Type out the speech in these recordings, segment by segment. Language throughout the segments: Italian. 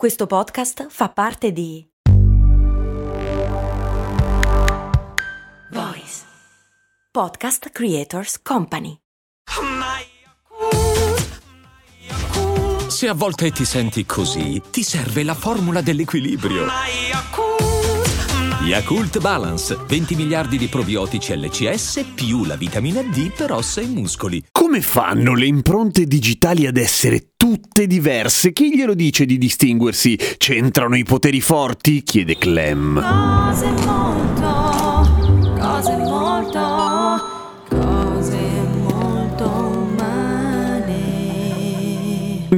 Questo podcast fa parte di Voice Podcast Creators Company. Se a volte ti senti così, ti serve la formula dell'equilibrio. Yakult Balance, 20 miliardi di probiotici LCS più la vitamina D per ossa e muscoli. Come fanno le impronte digitali ad essere tutte diverse? Chi glielo dice di distinguersi? C'entrano i poteri forti? chiede Clem. Cose molto, cose molto,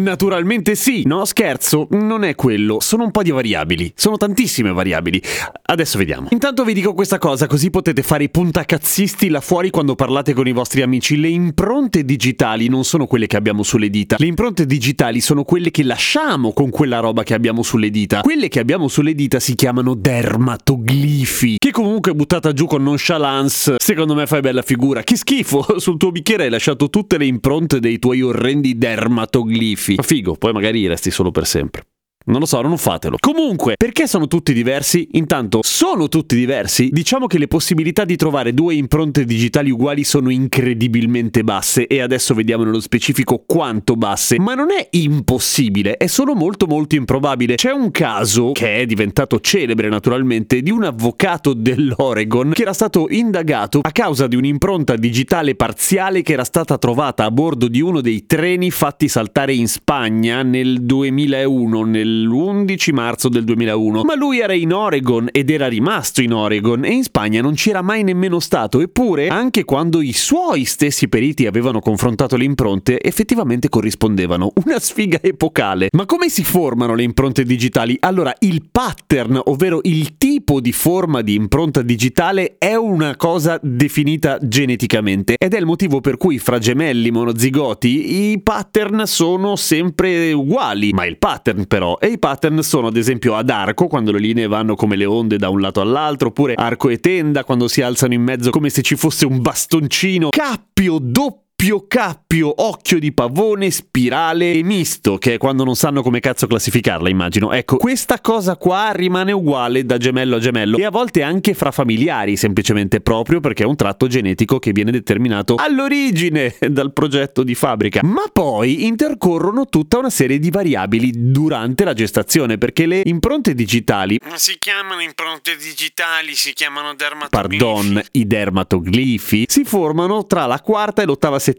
Naturalmente sì, no scherzo, non è quello, sono un po' di variabili, sono tantissime variabili. Adesso vediamo. Intanto vi dico questa cosa così potete fare i puntacazzisti là fuori quando parlate con i vostri amici. Le impronte digitali non sono quelle che abbiamo sulle dita, le impronte digitali sono quelle che lasciamo con quella roba che abbiamo sulle dita. Quelle che abbiamo sulle dita si chiamano dermatoglifi, che comunque buttata giù con nonchalance, secondo me fai bella figura. Che schifo, sul tuo bicchiere hai lasciato tutte le impronte dei tuoi orrendi dermatoglifi. Figo, poi magari resti solo per sempre. Non lo so, non fatelo. Comunque, perché sono tutti diversi? Intanto, sono tutti diversi? Diciamo che le possibilità di trovare due impronte digitali uguali sono incredibilmente basse e adesso vediamo nello specifico quanto basse. Ma non è impossibile, è solo molto molto improbabile. C'è un caso, che è diventato celebre naturalmente, di un avvocato dell'Oregon che era stato indagato a causa di un'impronta digitale parziale che era stata trovata a bordo di uno dei treni fatti saltare in Spagna nel 2001, nel l'11 marzo del 2001, ma lui era in Oregon ed era rimasto in Oregon e in Spagna non c'era mai nemmeno stato, eppure anche quando i suoi stessi periti avevano confrontato le impronte effettivamente corrispondevano. Una sfiga epocale. Ma come si formano le impronte digitali? Allora, il pattern, ovvero il tipo di forma di impronta digitale è una cosa definita geneticamente ed è il motivo per cui fra gemelli monozigoti i pattern sono sempre uguali, ma il pattern però e i pattern sono ad esempio ad arco, quando le linee vanno come le onde da un lato all'altro, oppure arco e tenda, quando si alzano in mezzo come se ci fosse un bastoncino, cappio, doppio doppio cappio, occhio di pavone, spirale e misto, che è quando non sanno come cazzo classificarla, immagino. Ecco, questa cosa qua rimane uguale da gemello a gemello e a volte anche fra familiari, semplicemente proprio perché è un tratto genetico che viene determinato all'origine dal progetto di fabbrica. Ma poi intercorrono tutta una serie di variabili durante la gestazione, perché le impronte digitali Non si chiamano impronte digitali, si chiamano dermatoglifi. pardon, i dermatoglifi, si formano tra la quarta e l'ottava settimana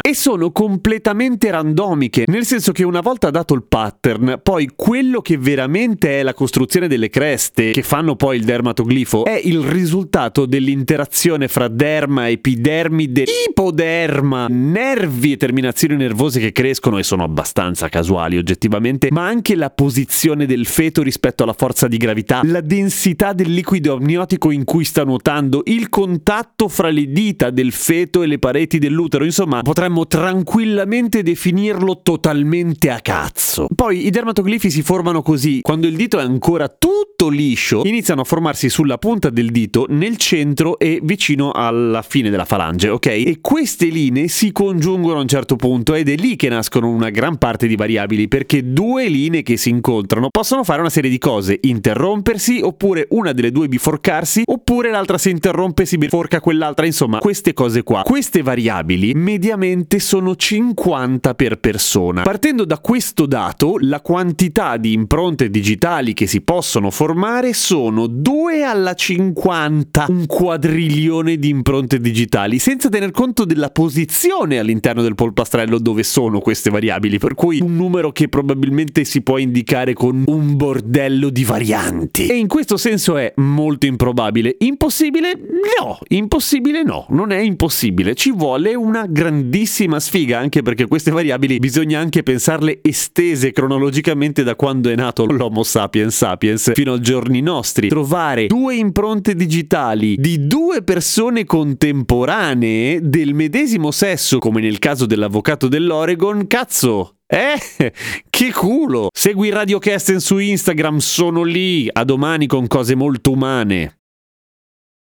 e sono completamente randomiche, nel senso che una volta dato il pattern, poi quello che veramente è la costruzione delle creste che fanno poi il dermatoglifo è il risultato dell'interazione fra derma, epidermide, ipoderma, nervi e terminazioni nervose che crescono e sono abbastanza casuali oggettivamente, ma anche la posizione del feto rispetto alla forza di gravità, la densità del liquido amniotico in cui sta nuotando, il contatto fra le dita del feto e le pareti dell'utero, insomma, potremmo tranquillamente definirlo totalmente a cazzo. Poi i dermatoglifi si formano così, quando il dito è ancora tutto liscio, iniziano a formarsi sulla punta del dito, nel centro e vicino alla fine della falange, ok? E queste linee si congiungono a un certo punto ed è lì che nascono una gran parte di variabili, perché due linee che si incontrano possono fare una serie di cose, interrompersi, oppure una delle due biforcarsi, oppure l'altra si interrompe e si biforca quell'altra, insomma, queste cose qua. Queste variabili mediamente sono 50 per persona. Partendo da questo dato, la quantità di impronte digitali che si possono formare sono 2 alla 50, un quadrilione di impronte digitali, senza tener conto della posizione all'interno del polpastrello dove sono queste variabili, per cui un numero che probabilmente si può indicare con un bordello di varianti. E in questo senso è molto improbabile. Impossibile? No, impossibile no, non è impossibile, ci vuole una grandissima sfiga, anche perché queste variabili bisogna anche pensarle estese cronologicamente da quando è nato l'Homo sapiens sapiens fino ai giorni nostri. Trovare due impronte digitali di due persone contemporanee del medesimo sesso, come nel caso dell'avvocato dell'Oregon, cazzo, eh, che culo! Segui Radio Kesten su Instagram, sono lì. A domani con cose molto umane.